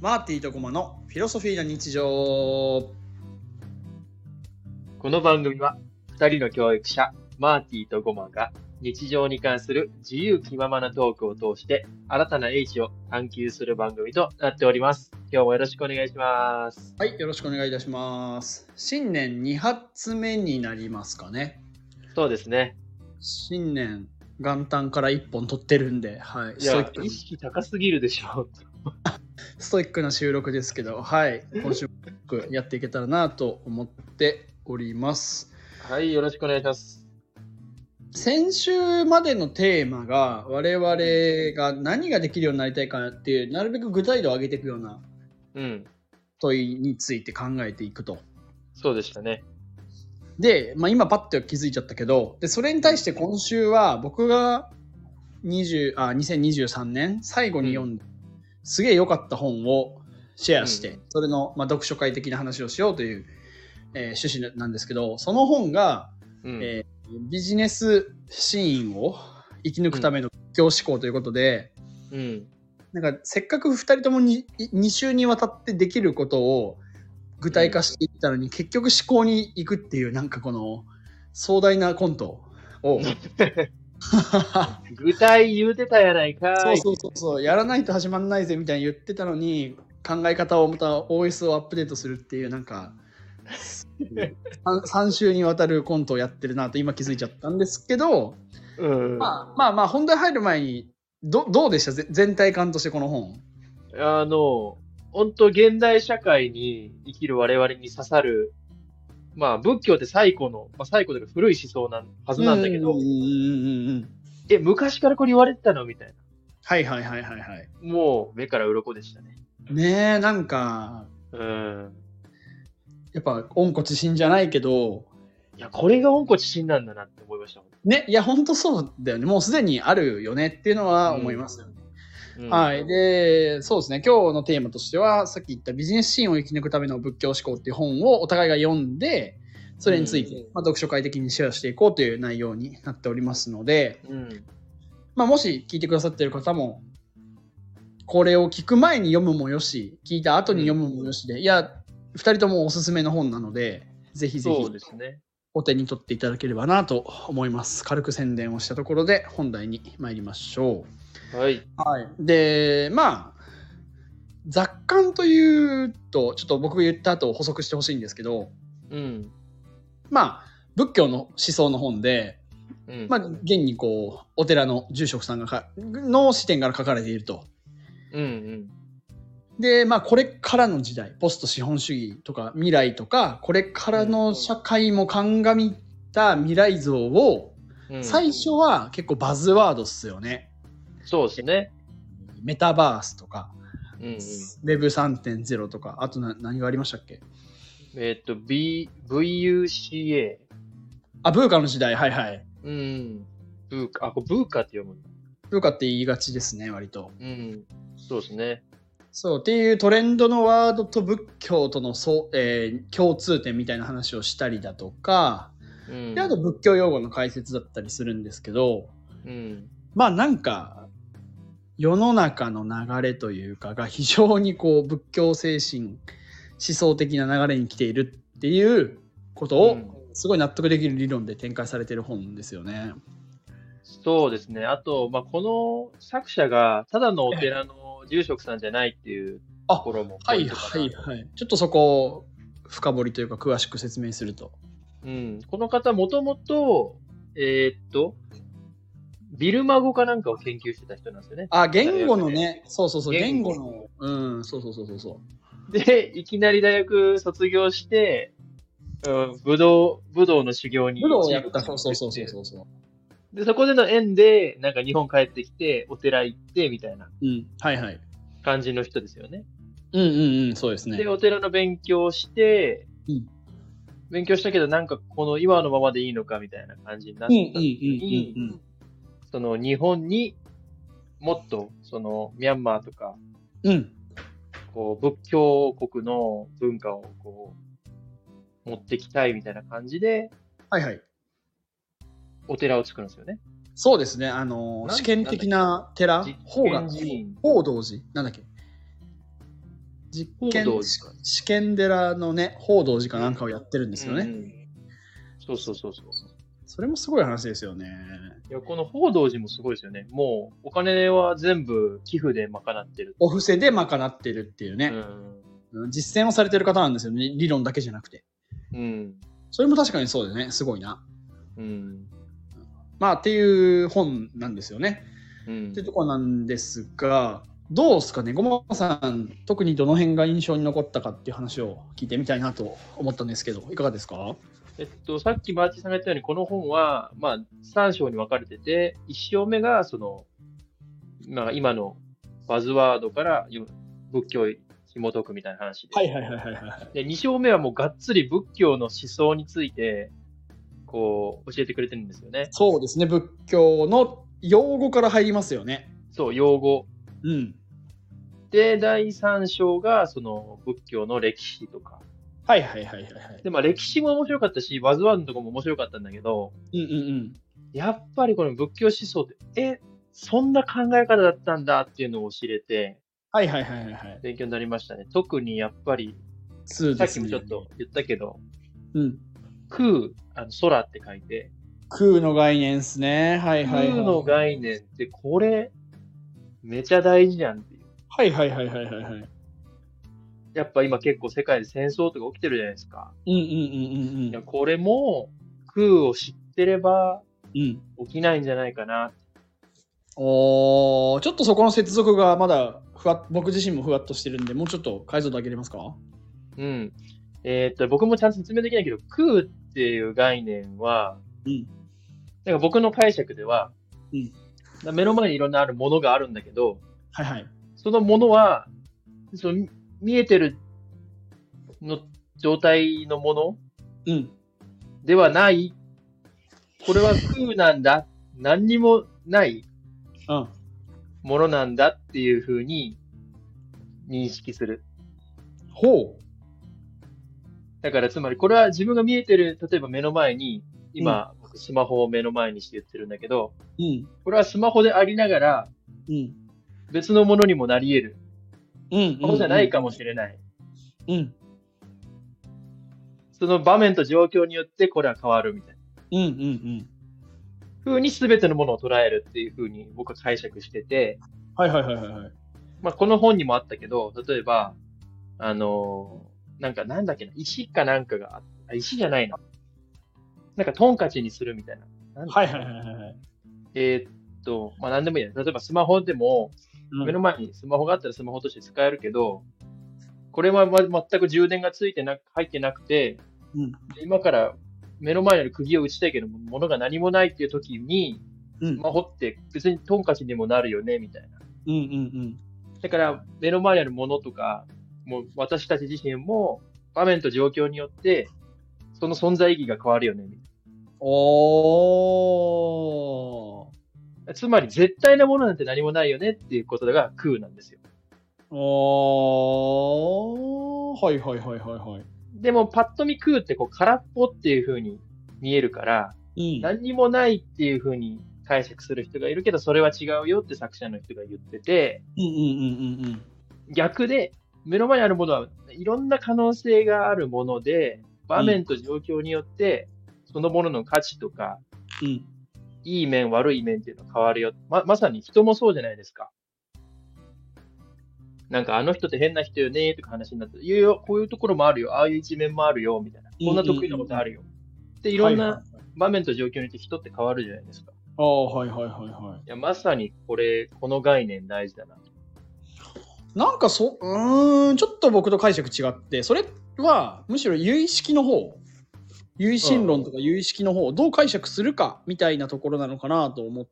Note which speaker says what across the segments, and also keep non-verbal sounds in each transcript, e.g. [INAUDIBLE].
Speaker 1: マーティーとコマのフィロソフィーな日常。
Speaker 2: この番組は2人の教育者マーティーとゴマが日常に関する自由気ままなトークを通して新たな英知を探求する番組となっております。今日もよろしくお願いします。
Speaker 1: はいよろしくお願いいたします。新年2発目になりますかね。
Speaker 2: そうですね。
Speaker 1: 新年元旦から1本取ってるんで、はい、
Speaker 2: いや意識高すぎるでしょ。
Speaker 1: ストイックな収録ですけど、はい、今週もやっていけたらなと思っております。
Speaker 2: はい、よろしくお願いします。
Speaker 1: 先週までのテーマが我々が何ができるようになりたいかっていうなるべく具体度を上げていくような問いについて考えていくと。
Speaker 2: そうでしたね。
Speaker 1: で、まあ、今パッと気づいちゃったけどでそれに対して今週は僕が20あ2023年最後に読んだすげえ良かった本をシェアして、
Speaker 2: うん、
Speaker 1: それの、まあ、読書会的な話をしようという、えー、趣旨なんですけどその本が、
Speaker 2: うん、
Speaker 1: えー、ビジネスシーンを生き抜くための教師考ということで、
Speaker 2: うん、
Speaker 1: なんかせっかく2人ともに2週にわたってできることを具体化していったのに、結局思考に行くっていうなんかこの壮大なコントを [LAUGHS]
Speaker 2: 具体言うてたやないか
Speaker 1: そうそうそうそう。やらないと始まんないぜみたいに言ってたのに考え方をまた OS をアップデートするっていうなんか [LAUGHS] 3, 週にわたるコントをやってるなと今気づいちゃったんですけど、
Speaker 2: うん。
Speaker 1: まあ、まあまあ本題入る前にどどうでした？全体感としてこの本。
Speaker 2: あの本当現代社会に生きる我々に刺さるまあ、仏教って最古の、まあ、最古というか古い思想なはずなんだけど、え、昔からこれ言われてたのみたいな。
Speaker 1: はいはいはいはいはい。
Speaker 2: もう目から鱗でしたね。
Speaker 1: ねえ、なんか、
Speaker 2: うん。
Speaker 1: やっぱ、温故知新じゃないけど、
Speaker 2: いや、これが温故知新なんだなって思いました。
Speaker 1: ね、いや、ほんとそうだよね。もうすでにあるよねっていうのは思いますよね。はい。で、そうですね。今日のテーマとしては、さっき言ったビジネスシーンを生き抜くための仏教思考っていう本をお互いが読んで、それについて、
Speaker 2: うん、
Speaker 1: まあ、読書会的にシェアしていこうという内容になっておりますので、
Speaker 2: うん、
Speaker 1: まあ、もし聞いてくださってる方も、これを聞く前に読むもよし、聞いた後に読むもよしで、いや、2人ともおすすめの本なので、ぜひぜひ。
Speaker 2: ですね。
Speaker 1: お手に取っていただければなと思います。軽く宣伝をしたところで本題に参りましょう。
Speaker 2: はい、
Speaker 1: はい、でまあ雑感というとちょっと僕が言った後補足してほしいんですけど、
Speaker 2: うん、
Speaker 1: まあ仏教の思想の本で、
Speaker 2: うん、
Speaker 1: まあ、現にこうお寺の住職さんがの視点から書かれていると。
Speaker 2: うんうん。
Speaker 1: で、まあ、これからの時代、ポスト資本主義とか未来とか、これからの社会も鑑みた未来像を、最初は結構バズワードっすよね。
Speaker 2: そうですね。
Speaker 1: メタバースとか、
Speaker 2: うんうん、
Speaker 1: Web3.0 とか、あとな何がありましたっけ？
Speaker 2: えっ、ー、と、B、VUCA。
Speaker 1: あ、ブーカの時代、はいはい。
Speaker 2: うん。ブーカ、あ、これブーカって読む
Speaker 1: ブーカって言いがちですね、割と。
Speaker 2: うん。そうですね。
Speaker 1: そう、っていうトレンドのワードと仏教とのそ、えー、共通点みたいな話をしたりだとか、
Speaker 2: うん、
Speaker 1: であと仏教用語の解説だったりするんですけど、
Speaker 2: うん、
Speaker 1: まあなんか世の中の流れというかが非常にこう仏教精神思想的な流れに来ているっていうことをすごい納得できる理論で展開されてる本ですよね。
Speaker 2: そうですね。あと、まあ、この作者がただのお寺の住職さんじゃないっていうところも
Speaker 1: はいはいはい。ちょっとそこを深掘りというか詳しく説明すると。
Speaker 2: うん、この方もともとえー、っとビルマ語かなんかを研究してた人なんですよね。
Speaker 1: あ、言語のね、そうそうそう、言
Speaker 2: 語
Speaker 1: の、うん、そうそうそうそうそう。
Speaker 2: で、いきなり大学卒業して、うん、武道、武道の修行に。
Speaker 1: 武道やった、そうそうそうそうそう。
Speaker 2: で、そこでの縁で、なんか日本帰ってきて、お寺行って、みたいな。
Speaker 1: うん、はいはい。
Speaker 2: 感じの人ですよね。
Speaker 1: うんうんうん、そうですね。
Speaker 2: で、お寺の勉強をして、
Speaker 1: うん、
Speaker 2: 勉強したけど、なんかこの今のままでいいのかみたいな感じになった
Speaker 1: うん、
Speaker 2: その日本にもっとそのミャンマーとか、
Speaker 1: うん、
Speaker 2: こう仏教国の文化をこう持ってきたいみたいな感じで、
Speaker 1: はいはい、
Speaker 2: お寺を作るんですよね。
Speaker 1: そうですね、あの試験的な寺、法が法道寺、なんだっけ？実験試験寺のね、報道寺かなんかをやってるんですよね。
Speaker 2: うん、そうそうそうそう。
Speaker 1: それもすごい話ですよね。
Speaker 2: いや、この報道寺もすごいですよね。もう、お金は全部寄付で賄ってる。
Speaker 1: お布施で賄ってるっていうね、
Speaker 2: うん。
Speaker 1: 実践をされてる方なんですよね。理論だけじゃなくて。
Speaker 2: うん。
Speaker 1: それも確かにそうでね、すごいな。
Speaker 2: うん。
Speaker 1: まあ、っていう本なんですよね。
Speaker 2: うん
Speaker 1: っていうところなんですが、どうですかね、ごまさん、特にどの辺が印象に残ったかっていう話を聞いてみたいなと思ったんですけど、いかがですか？
Speaker 2: えっと、さっきバーチさんが言ったように、この本は、まあ、3章に分かれてて、1章目が、その、まあ、今のバズワードからよ仏教を紐解くみたいな話で。
Speaker 1: はいはいはいはいはい。
Speaker 2: で、2章目はもうがっつり仏教の思想について、こう、教えてくれてるんですよね。
Speaker 1: そうですね、仏教の用語から入りますよね。
Speaker 2: そう、用語。
Speaker 1: うん。
Speaker 2: で、第3章が、その、仏教の歴史とか。
Speaker 1: はいはいはいはいはい。
Speaker 2: で、まあ、歴史も面白かったし、バズワードのとこも面白かったんだけど、
Speaker 1: うんうんうん。
Speaker 2: やっぱりこの仏教思想って、え、そんな考え方だったんだっていうのを知れて、
Speaker 1: はいはいはいはいはい。
Speaker 2: 勉強になりましたね。特にやっぱり、
Speaker 1: 2
Speaker 2: さっ。きもちょっと言ったけど、
Speaker 1: うん。
Speaker 2: 空、あの空って書いて、
Speaker 1: 空の概念ですね。はいはいはい。
Speaker 2: 空の概念ってこれ、めちゃ大事じゃんっていう。
Speaker 1: はいはいはいはいはいはい。
Speaker 2: やっぱ今結構世界で戦争とか起きてるじゃないですか。
Speaker 1: うんうんうんうん
Speaker 2: いや、これも空を知ってれば
Speaker 1: うん。うん。
Speaker 2: 起きないんじゃないかな。
Speaker 1: おーちょっとそこの接続がまだふわ僕自身もふわっとしてるんで、もうちょっと解像度上げれますか？
Speaker 2: うん。えーっと、僕もちゃんと説明できないけど、空っていう概念は、
Speaker 1: うん。
Speaker 2: なんか僕の解釈では、
Speaker 1: うん
Speaker 2: 目の前にいろんなあるものがあるんだけど、
Speaker 1: はいはい。
Speaker 2: そのものは、そのみ見えてるの状態のもの？
Speaker 1: うん。
Speaker 2: ではない？これは空なんだ。何にもない
Speaker 1: うん。
Speaker 2: ものなんだっていうふうに認識する。
Speaker 1: ほう。
Speaker 2: だからつまりこれは自分が見えてる、例えば目の前に、今、僕スマホを目の前にして言ってるんだけど、
Speaker 1: うん。
Speaker 2: これはスマホでありながら
Speaker 1: うん。
Speaker 2: 別のものにもなり得る。
Speaker 1: うん。
Speaker 2: スマホじゃないかもしれない。
Speaker 1: うん。
Speaker 2: その場面と状況によってこれは変わるみたいな。
Speaker 1: うんうんうん。
Speaker 2: 風に全てのものを捉えるっていう風に僕は解釈してて、
Speaker 1: はいはいはいはいはい。
Speaker 2: まあこの本にもあったけど、例えば、あのーなんかなんだっけな、石かなんかがああ、石じゃないな。なんかトンカチにするみたいな。
Speaker 1: はいはいはいはいはい。
Speaker 2: えーっと、まあなんでもいいや。例えばスマホでも、
Speaker 1: うん
Speaker 2: 目の前にスマホがあったらスマホとして使えるけど、これはま全く充電がついてなく、入ってなくて、
Speaker 1: うん。
Speaker 2: 今から目の前にある釘を打ちたいけど、物が何もないっていう時に、
Speaker 1: うん。
Speaker 2: スマホって別にトンカチにもなるよね、みたいな。
Speaker 1: うんうん
Speaker 2: だから、目の前にあるものとか、もう私たち自身も場面と状況によって、その存在意義が変わるよね、みたい
Speaker 1: おー。
Speaker 2: な。つまり、絶対なものなんて何もないよねっていうことが空なんですよ。
Speaker 1: おー。はいはいはいはいはい。
Speaker 2: でも、パッと見空ってこう空っぽっていう風に見えるから、
Speaker 1: うん。
Speaker 2: 何にもないっていう風に解釈する人がいるけど、それは違うよって作者の人が言ってて。逆で、目の前にあるものはいろんな可能性があるもので、場面と状況によって、そのものの価値とか、
Speaker 1: うん。
Speaker 2: いい面、悪い面っていうのは変わるよ。ま、まさに人もそうじゃないですか。なんかあの人って変な人よねとか話になって、いやいや、こういうところもあるよ。ああいう一面もあるよ。みたいな。こんな得意なことあるよ。で、いろん
Speaker 1: はい
Speaker 2: な場面と状況によって人って変わるじゃないですか。
Speaker 1: ああ、はいはいはいはい
Speaker 2: や、まさにこれ、この概念大事だな。
Speaker 1: い。なんかそ、うーん、ちょっと僕と解釈違って、それはむしろ有意識の方、有意心論とか有意識の方をどう解釈するかみたいなところなのかなと思っ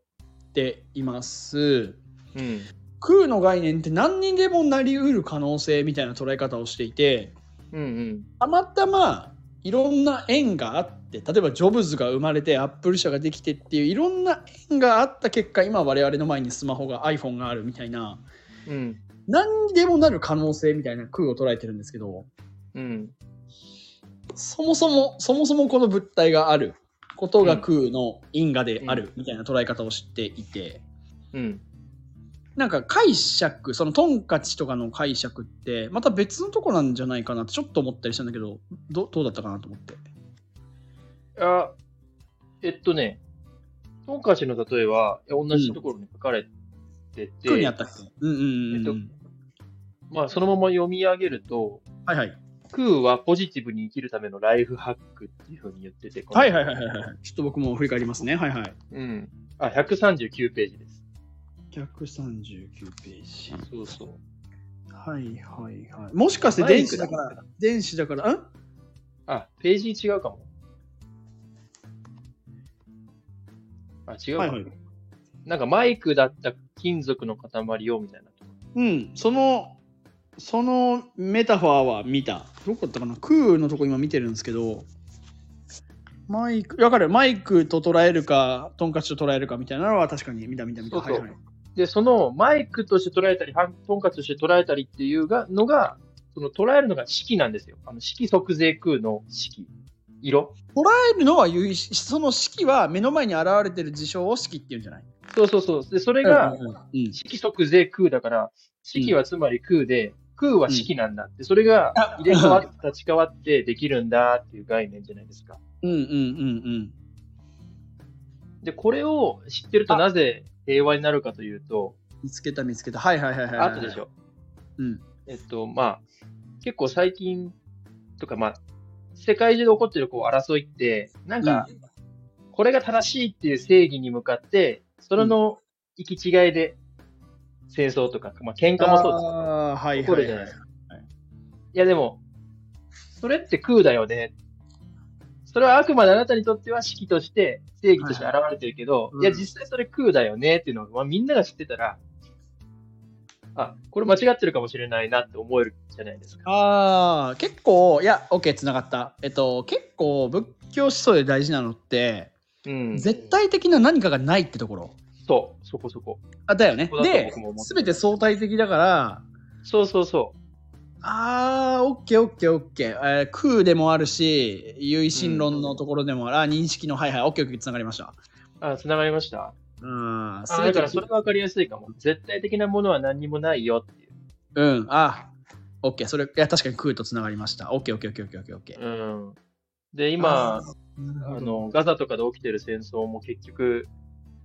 Speaker 1: ています。
Speaker 2: うん。
Speaker 1: 空の概念って何にでもなりうる可能性みたいな捉え方をしていて、
Speaker 2: うんうん。
Speaker 1: たまたまいろんな縁があって例えばジョブズが生まれてアップル社ができてっていういろんな縁があった結果今我々の前にスマホが iPhone があるみたいな
Speaker 2: うん。
Speaker 1: 何にでもなる可能性みたいな空を捉えてるんですけど
Speaker 2: うん。
Speaker 1: そもそもそもそもこの物体があることが空の因果であるみたいな捉え方をしていて、
Speaker 2: うん。
Speaker 1: なんか解釈、そのトンカチとかの解釈って、また別のとこなんじゃないかなってちょっと思ったりしたんだけど、どどうだったかなと思って。
Speaker 2: あ、えっとね、トンカチの例えは、同じところに書かれてて、
Speaker 1: 空にあったっけ？うんうんうんうん。
Speaker 2: えっとまあ、そのまま読み上げると、
Speaker 1: はいはい。
Speaker 2: 空はポジティブに生きるためのライフハックっていうふうに言ってて、
Speaker 1: はいはいはいはいはい。ちょっと僕も振り返りますね。はいはい。
Speaker 2: うん。あ、139ページです。
Speaker 1: 139ページ。
Speaker 2: そうそう。
Speaker 1: はいはいはい。もしかして電子だから、電子だから、ん？
Speaker 2: あ、ページ違うかも。あ、違うか、
Speaker 1: はいはい。
Speaker 2: なんかマイクだった金属の塊をみたいな。
Speaker 1: うん、その、そのメタファーは見た？どこだったかな？空のとこ今見てるんですけど、マイク、わかる？マイクと捉えるか、トンカチと捉えるかみたいなのは確かに見た見た見た。
Speaker 2: そうそう
Speaker 1: はいはい。
Speaker 2: で、そのマイクとして捉えたり、トンカツとして捉えたりっていうがのが、その捉えるのが色なんですよ。あの色即税空の色。色
Speaker 1: 捉えるのはその式は目の前に現れてる事象を式っていうんじゃない？
Speaker 2: そうそうそう。で、それが色即税空だから、色はつまり空で、空は色なんだって、それが
Speaker 1: あ
Speaker 2: 入れ替わって立ち替わってできるんだっていう概念じゃないですか。
Speaker 1: うんうんうんうん。
Speaker 2: で、これを知ってるとなぜ平和になるかというと、
Speaker 1: 見つけた見つけた。はいはいはいはいはい。
Speaker 2: あとでしょ。
Speaker 1: うん。
Speaker 2: えっと、まあ、結構最近とか、まあ、世界中で起こってるこう争いって、なんか、これが正しいっていう正義に向かって、それの行き違いで戦争とか、まあ、喧嘩もそうです
Speaker 1: あーはい
Speaker 2: 起こ
Speaker 1: はいはい
Speaker 2: るじゃないですか。いや、でも、それって空だよね。それはあくまであなたにとっては式として、正義として現れてるけど、
Speaker 1: うん
Speaker 2: いや、実際それ空だよねっていうのを、まあ、みんなが知ってたら、あ、これ間違ってるかもしれないなって思えるじゃないですか。
Speaker 1: ああ、結構、いや、OK、つながった。えっと、結構、仏教思想で大事なのって、
Speaker 2: うん。
Speaker 1: 絶対的な何かがないってところ。
Speaker 2: そう、そこそこ。
Speaker 1: あだよねですべて相対的だから、
Speaker 2: そうそうそ
Speaker 1: あー、OK、OK、OK。えー空でもあるし、唯心論のところでもある。あー、認識の、はいはい、OK、OK、つながりました。
Speaker 2: う。あ、繋がりました。
Speaker 1: うん、
Speaker 2: だからそれがわかりやすいかも。絶対的なものは何にもないよっていう。
Speaker 1: うん、あ、OK、それ、いや、確かに空とつながりました。OK、OK、OK、OK、OK。
Speaker 2: うん。で、今、
Speaker 1: あー
Speaker 2: あ、の、ガザとかで起きてる戦争も結局、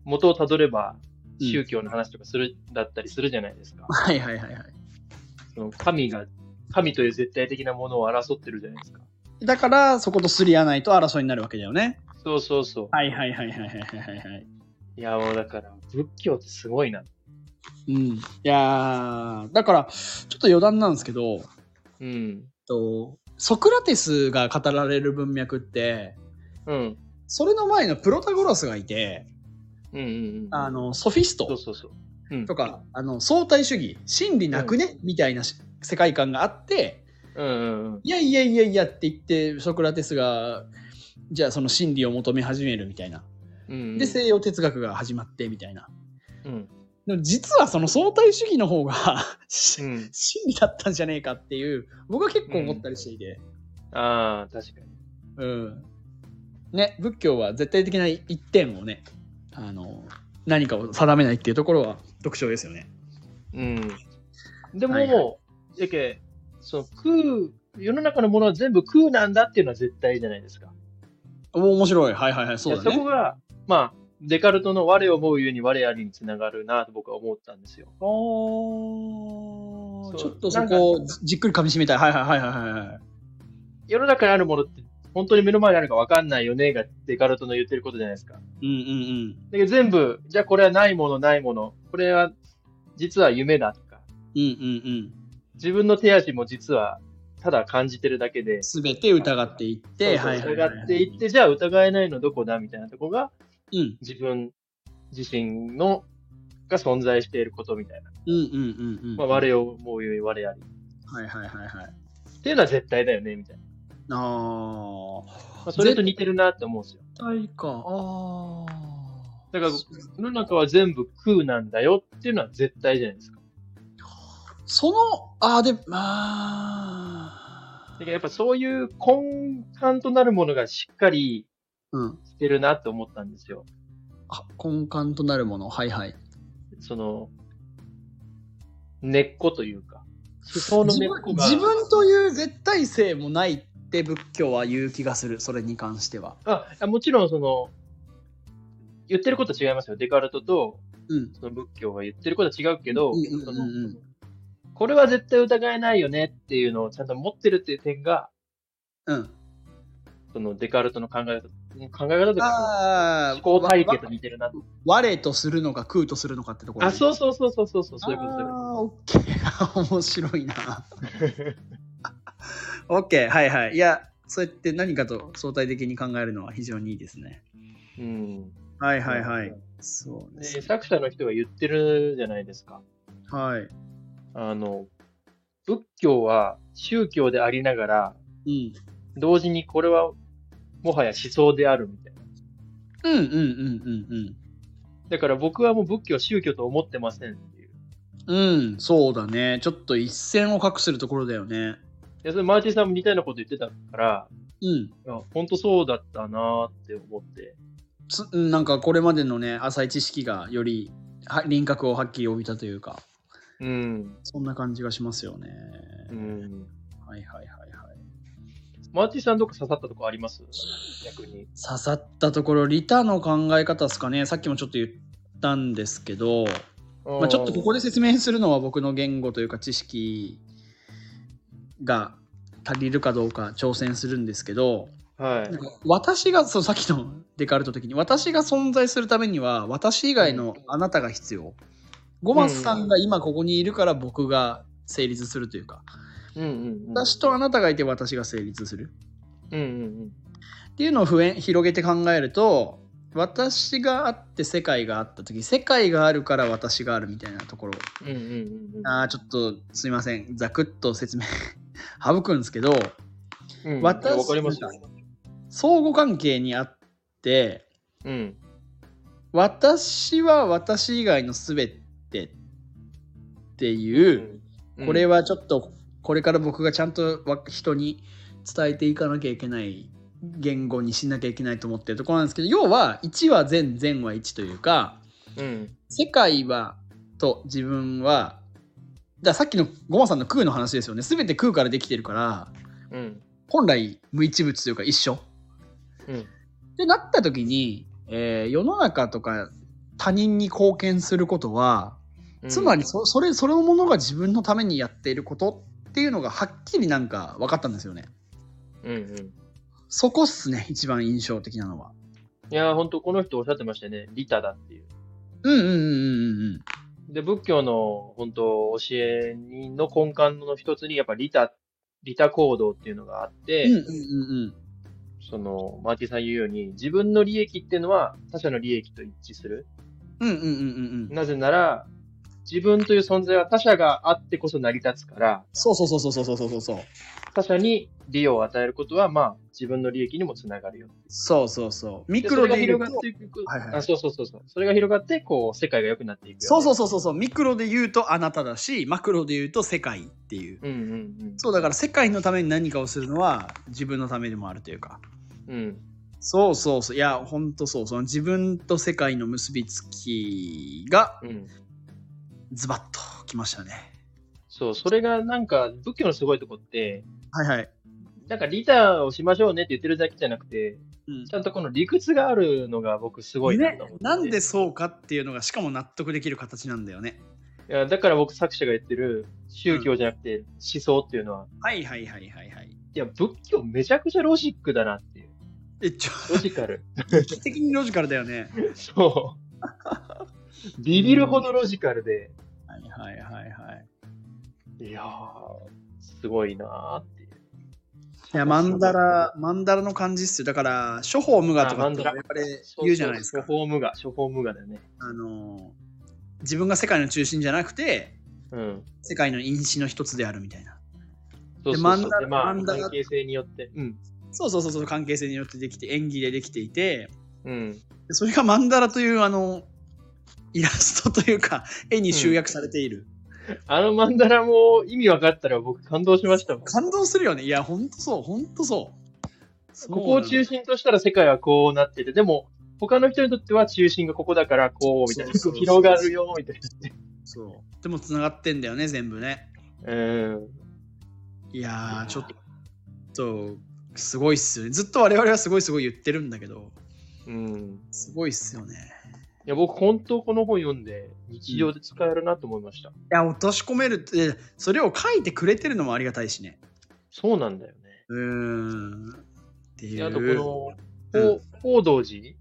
Speaker 2: 元をたどれば宗教の話とかする、だったりするじゃないですか。
Speaker 1: はいはいはいはい。
Speaker 2: その神が、神という絶対的なものを争ってるじゃないですか。
Speaker 1: だから、そことすり合わないと争いになるわけだよね。
Speaker 2: そうそうそう。
Speaker 1: はいはいはいはいはいはいい。
Speaker 2: や、もうだから、仏教ってすごいな。
Speaker 1: うん。いやだから、ちょっと余談なんですけど、
Speaker 2: うん。
Speaker 1: と、ソクラテスが語られる文脈って、
Speaker 2: うん。
Speaker 1: それの前のプロタゴロスがいて、
Speaker 2: うんうんうん。
Speaker 1: あの、ソフィスト
Speaker 2: そうそうん。
Speaker 1: とか、あの、相対主義、真理なくね、みたいなし世界観があって、
Speaker 2: うんうんうん。
Speaker 1: いやいやいやいやって言って、ソクラテスが、じゃあその真理を求め始めるみたいな。
Speaker 2: うんうん、
Speaker 1: で、西洋哲学が始まってみたいな。
Speaker 2: うん。
Speaker 1: でも実はその相対主義の方が
Speaker 2: うん。[LAUGHS]
Speaker 1: 真理だったんじゃねえかっていう、僕は結構思ったりしていて。
Speaker 2: ああ、確かに。
Speaker 1: うん。ね、仏教は絶対的な一点をね、あの、何かを定めないっていうところは特徴ですよね。
Speaker 2: うん。でも、
Speaker 1: はいは
Speaker 2: やけ、その空、世の中のものは全部空なんだっていうのは絶対じゃないですか。
Speaker 1: お面白い。はいはいはい。そうだ
Speaker 2: いやそこ
Speaker 1: ね。
Speaker 2: が、まあ、デカルトの我を思うゆえに我ありにつながるなと僕は思ったんですよ。そう
Speaker 1: おーちょっとそこをじっくり噛み締めたい。はいはいはいはいはい。
Speaker 2: 世の中にあるものって本当に目の前にあるか分かんないよねがデカルトの言ってることじゃないですか。
Speaker 1: うんうんうん。
Speaker 2: だけど全部、じゃあこれはないものないもの。これは実は夢だとか、
Speaker 1: うんうんうん。
Speaker 2: 自分の手足も実はただ感じてるだけで、
Speaker 1: すべて疑っていって、はい
Speaker 2: 疑っていって、じゃあ疑えないのどこだみたいなとこが
Speaker 1: うん
Speaker 2: 自分自身のが存在していることみたいな。
Speaker 1: うんうんうんうん。
Speaker 2: まあ、我を思うように我あり。
Speaker 1: はいはいはいはい。
Speaker 2: っていうのは絶対だよね、みたいな。
Speaker 1: ああ。
Speaker 2: まあ、それと似てるなって思うんですよ。
Speaker 1: 対か。ああ。
Speaker 2: だから、世の中は全部空なんだよっていうのは絶対じゃないですか。
Speaker 1: その、ああ、で、まあ
Speaker 2: だからやっぱそういう根幹となるものがしっかり
Speaker 1: うん。
Speaker 2: してるなって思ったんですよ。
Speaker 1: あ、根幹となるもの。はいはい。
Speaker 2: その、根っこというか、思想の
Speaker 1: 自
Speaker 2: 根っこが。
Speaker 1: 分自分という絶対性もないって仏教は言う気がする、それに関しては。
Speaker 2: あ、あもちろんその、言ってることは違いますよ。デカルトと、
Speaker 1: うん。
Speaker 2: その仏教が言ってることは違うけど、これは絶対疑えないよねっていうのをちゃんと持ってるっていう点が、
Speaker 1: うん。
Speaker 2: そのデカルトの考え方、考え方とか、
Speaker 1: ああ、
Speaker 2: 思考体系と似てるな。
Speaker 1: 我とするのか空とするのかってところ、
Speaker 2: あ、そうそうそうそうそうそう、そういうこと、
Speaker 1: ああ、オッケー。[LAUGHS] 面白いな。[LAUGHS] オッケー。はいはい。いや、そうやって何かと相対的に考えるのは非常にいいですね。
Speaker 2: と。うん。
Speaker 1: はいはいはい。そうです
Speaker 2: で、。作者の人が言ってるじゃないですか。
Speaker 1: はい。
Speaker 2: あの、仏教は宗教でありながら、
Speaker 1: うん。
Speaker 2: 同時にこれはもはや思想であるみたいな。
Speaker 1: うんうんうんうん
Speaker 2: だから僕はもう仏教を宗教と思ってませんっていう。
Speaker 1: うん。うん、そうだね。ちょっと一線を画するところだよね。
Speaker 2: でそれマーティさんも似たようなこと言ってたから、
Speaker 1: うん。
Speaker 2: いや本当そうだったなーって思って。
Speaker 1: つうんなんかこれまでのね、浅い知識がよりは輪郭をはっきり帯びたというか、
Speaker 2: うん。
Speaker 1: そんな感じがしますよね。
Speaker 2: うん。
Speaker 1: はいはいはいはい。
Speaker 2: マーティさんどっか刺さったとこあります？逆に。
Speaker 1: 刺さったところ、リタの考え方ですかね。さっきもちょっと言ったんですけど、まあ、ちょっとここで説明するのは僕の言語というか知識が足りるかどうか挑戦するんですけど、
Speaker 2: はい
Speaker 1: 私がそうさっきのデカルト的に私が存在するためには私以外のあなたが必要。ゴマスさんが今ここにいるから僕が成立するというか、
Speaker 2: うんうんうん。
Speaker 1: 私とあなたがいて私が成立する
Speaker 2: うんうん
Speaker 1: っていうのを広げて考えると私があって世界があった時世界があるから私があるみたいなところ
Speaker 2: うん。うんうんうん。
Speaker 1: あーちょっとすいませんざくっと説明省くんですけど
Speaker 2: うん、
Speaker 1: 私。相互関係にあって
Speaker 2: うん。
Speaker 1: 私は私以外の全てっていう、これ
Speaker 2: は、
Speaker 1: はちょっとこれから僕がちゃんとわ人に伝えていかなきゃいけない言語にしなきゃいけないと思ってるところなんですけど要は1は善善は1というか
Speaker 2: うん。
Speaker 1: 世界はと自分はださっきのゴマさんの空の話ですよね全て空からできてるから
Speaker 2: うん。
Speaker 1: 本来無一物というか一緒
Speaker 2: うん。
Speaker 1: ってなった時に、えー世の中とか他人に貢献することはつまりそそれそれのものが自分のためにやっていることっていうのがはっきりなんか分かったんですよね。
Speaker 2: うんうん。
Speaker 1: そこっすね一番印象的なのは。
Speaker 2: いやー、本当この人おっしゃってましたよね。リタだっていう。
Speaker 1: うんうんうんうんうん。
Speaker 2: で、仏教の本当教えの根幹の一つに、やっぱリタ、リタ行動っていうのがあって、
Speaker 1: うんうんうん
Speaker 2: その、マーティさん言うように、自分の利益っていうのは他者の利益と一致する。
Speaker 1: うんうんうんうんうん。
Speaker 2: なぜなら、自分という存在は他者があってこそ成り立つから、
Speaker 1: そうそうそうそうそうそうそうそう。
Speaker 2: 他者に利を与えることは、まあ、自分の利益にもつながるよ。
Speaker 1: そうそうそう。ミ
Speaker 2: で
Speaker 1: クロで言うと
Speaker 2: が広がっていく。
Speaker 1: はいはい
Speaker 2: あそうそうそうそう。それが広がって、こう、世界が良くなっていくよ、
Speaker 1: そうそうそうそうそうミクロで言うとあなただしマクロで言うと世界っていう。
Speaker 2: うんうん
Speaker 1: そうだから世界のために何かをするのは自分のためでもあるというか。
Speaker 2: うん。うん。
Speaker 1: そうそうそう。いや、ほんとそう。その自分と世界の結びつきが
Speaker 2: うん。
Speaker 1: ズバッときましたね。
Speaker 2: そう、それがなんか、仏教のすごいとこって、
Speaker 1: はいはい。
Speaker 2: なんかリターをしましょうねって言ってるだけじゃなくて、
Speaker 1: うん
Speaker 2: ちゃんとこの理屈があるのが僕すごいな
Speaker 1: ね
Speaker 2: と思って、
Speaker 1: なんでそうかっていうのがしかも納得できる形なんだよね。
Speaker 2: いや、だから僕作者が言ってる宗教じゃなくて思想っていうのは、
Speaker 1: はいはいはいはいはい。
Speaker 2: いや、仏教めちゃくちゃロジックだなっていう。
Speaker 1: え、ちょ、
Speaker 2: ロジカル。
Speaker 1: 劇的にロジカルだよね。[LAUGHS]
Speaker 2: そう。ビビるほどロジカルで、
Speaker 1: はいはいはいはい。
Speaker 2: いやー、すごいなーってい
Speaker 1: や、マンダラ、マンダラの感じっすよ。だから、処方無我とかってやっぱり言うじゃないですか。
Speaker 2: 処方無我、処方無我だよね。
Speaker 1: あの、自分が世界の中心じゃなくて、
Speaker 2: うん。
Speaker 1: 世界の因子の一つであるみたいな。
Speaker 2: そうそうそう
Speaker 1: マンダラ
Speaker 2: で、まあ、
Speaker 1: マンダラ
Speaker 2: 関係性によって。うん。
Speaker 1: そうそうそうそう、関係性によってできて、演技でできていて、
Speaker 2: うん。
Speaker 1: でそれがマンダラというあの、イラストというか、絵に集約されている。[LAUGHS]
Speaker 2: あのマンダラも意味分かったら僕感動しましたもん。
Speaker 1: 感動するよね。いや、ほんとそう、ほんとそう。
Speaker 2: ここを中心としたら世界はこうなってて、でも、他の人にとっては中心がここだからこう、みたいな。
Speaker 1: そうそうそう
Speaker 2: 広がるよ、みたいな。
Speaker 1: そう。でも繋がってんだよね、全部ね。
Speaker 2: うん。
Speaker 1: いやー、ちょっと、すごいっすよね。ずっと我々はすごいすごい言ってるんだけど、
Speaker 2: うん。
Speaker 1: すごいっすよね。
Speaker 2: いや、僕、本当この本読んで、日常で使えるなと思いました。
Speaker 1: いや、落とし込めるって、それを書いてくれてるのもありがたいしね。
Speaker 2: そうなんだよね。
Speaker 1: うーん。っていう。
Speaker 2: であと、この、
Speaker 1: うん
Speaker 2: 報報道寺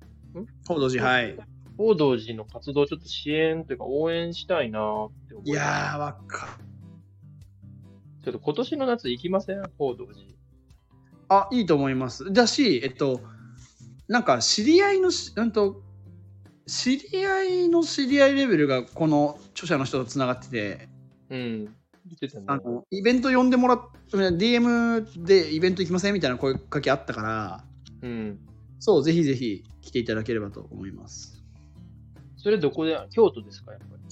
Speaker 1: 報道寺、はい。
Speaker 2: 報道寺の活動をちょっと支援というか応援したいなって思
Speaker 1: いやー、わかる。
Speaker 2: ちょっと今年の夏行きません？報道寺。
Speaker 1: あ、いいと思います。だし、えっと、なんか知り合いのし、うんと、知り合いの知り合いレベルがこの著者の人とつながってて、
Speaker 2: うん。てたね。
Speaker 1: あのイベント呼んでもらっ DM でイベント行きませんみたいな声かけあったから、
Speaker 2: うん。
Speaker 1: そう、ぜひぜひ来ていただければと思います。
Speaker 2: それどこで、京都ですか、やっぱり？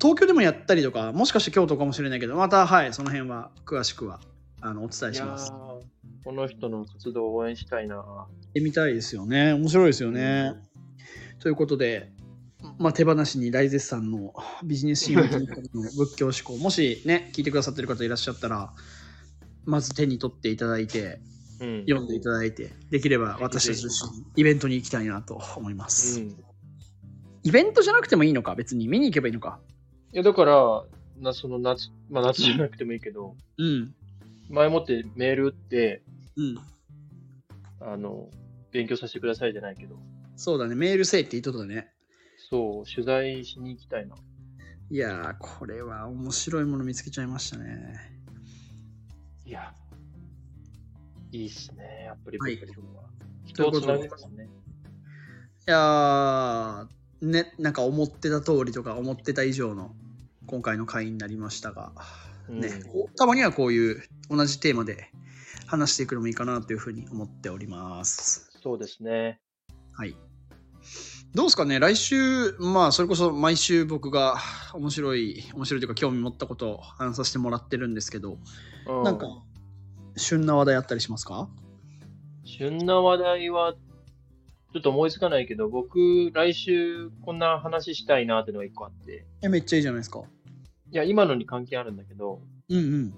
Speaker 1: 東京でもやったりとか、もしかして京都かもしれないけど、また、はい、その辺は詳しくはあのお伝えします。
Speaker 2: ーこの人の活動を応援したいな
Speaker 1: 行ってみたいですよね。面白いですよね。ということで、まあ、手放しに大絶賛のビジネスシーンの仏教思考、もしね、聞いてくださってる方いらっしゃったら、まず手に取っていただいて、
Speaker 2: うん。
Speaker 1: 読んでいただいて、できれば私たちと一緒にイベントに行きたいなと思います。
Speaker 2: うん。い
Speaker 1: イベントじゃなくてもいいのか、別に見に行けばいいのか？
Speaker 2: や、だから、なその夏、まあ夏じゃなくてもいいけど、
Speaker 1: うん。
Speaker 2: 前もってメール打って、
Speaker 1: うん。
Speaker 2: あの、勉強させてくださいじゃないけど、
Speaker 1: そうだね、メールせえって言っとったね。
Speaker 2: そう、取材しに行きたいな。
Speaker 1: いやー、これは面白いもの見つけちゃいましたね。
Speaker 2: いや、いいっすね、やっぱり
Speaker 1: はい。
Speaker 2: 人をつなげますね。
Speaker 1: いやー、ね、なんか思ってた通りとか思ってた以上の今回の回になりましたが、
Speaker 2: うん
Speaker 1: ね、たまにはこういう同じテーマで話していくのもいいかなというふうに思っております。
Speaker 2: そうですね。
Speaker 1: はい。どうですかね？来週、まあ、それこそ毎週僕が面白い、面白いというか興味持ったことを話させてもらってるんですけど、
Speaker 2: うん、
Speaker 1: なんか、旬な話題あったりしますか？
Speaker 2: 旬な話題は、ちょっと思いつかないけど、僕、来週こんな話したいなっていうのが一個あって、
Speaker 1: え、めっちゃいいじゃないですか。
Speaker 2: いや、今のに関係あるんだけど、
Speaker 1: うんうん。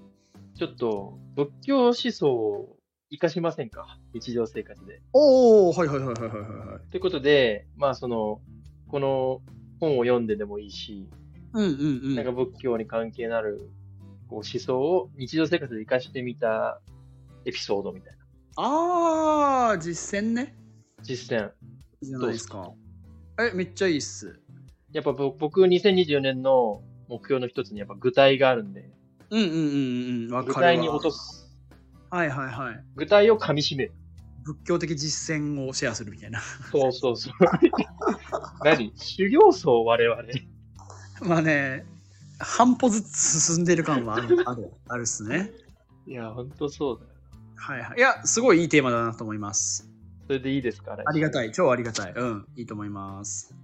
Speaker 2: ちょっと仏教思想を活かしませんか？日常生活で。
Speaker 1: おー、はいはいはいはいはいはい。
Speaker 2: ということで、まあその、この本を読んででもいいし、
Speaker 1: うんうんうん。
Speaker 2: なんか仏教に関係のあるこう思想を日常生活で活かしてみたエピソードみたいな。
Speaker 1: あー、実践ね。
Speaker 2: 実践。
Speaker 1: いいじゃないですか。え、めっちゃいいっす。
Speaker 2: やっぱぼ僕2024年の目標の一つにやっぱ具体があるんで、
Speaker 1: うんうんうんうん。
Speaker 2: 具体に落とす。
Speaker 1: はいはいはい。
Speaker 2: 具体を噛み締める。
Speaker 1: 仏教的実践をシェアするみたいな。
Speaker 2: そうそうそう。[LAUGHS] 何？修行僧我々。
Speaker 1: まあね、半歩ずつ進んでる感はある、ある、あるっすね。
Speaker 2: いや、ほんとそうだよ。
Speaker 1: はいはい。いや、すごいいいテーマだなと思います。
Speaker 2: それでいいですか
Speaker 1: ありがた
Speaker 2: い。
Speaker 1: い。超ありがたい。うん、いいと思います。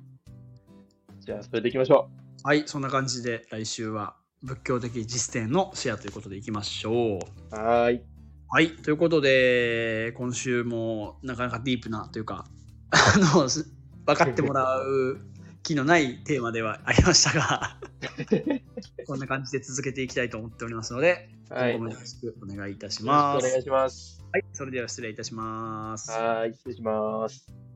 Speaker 2: じゃあ、それでいきましょ
Speaker 1: はい、そんな感じで来週は仏教的実践のシェアということでいきましょう。
Speaker 2: う。はーい。
Speaker 1: はい、ということで、今週もなかなかディープなというか、[LAUGHS] あの、す分かってもらう気のないテーマではありましたが、[LAUGHS] こんな感じで続けていきたいと思っておりますので、
Speaker 2: はい。
Speaker 1: 今後も
Speaker 2: よろし
Speaker 1: くお願いいたします。
Speaker 2: 願いします。
Speaker 1: はい、それでは失礼いたします。
Speaker 2: はーい。失礼します。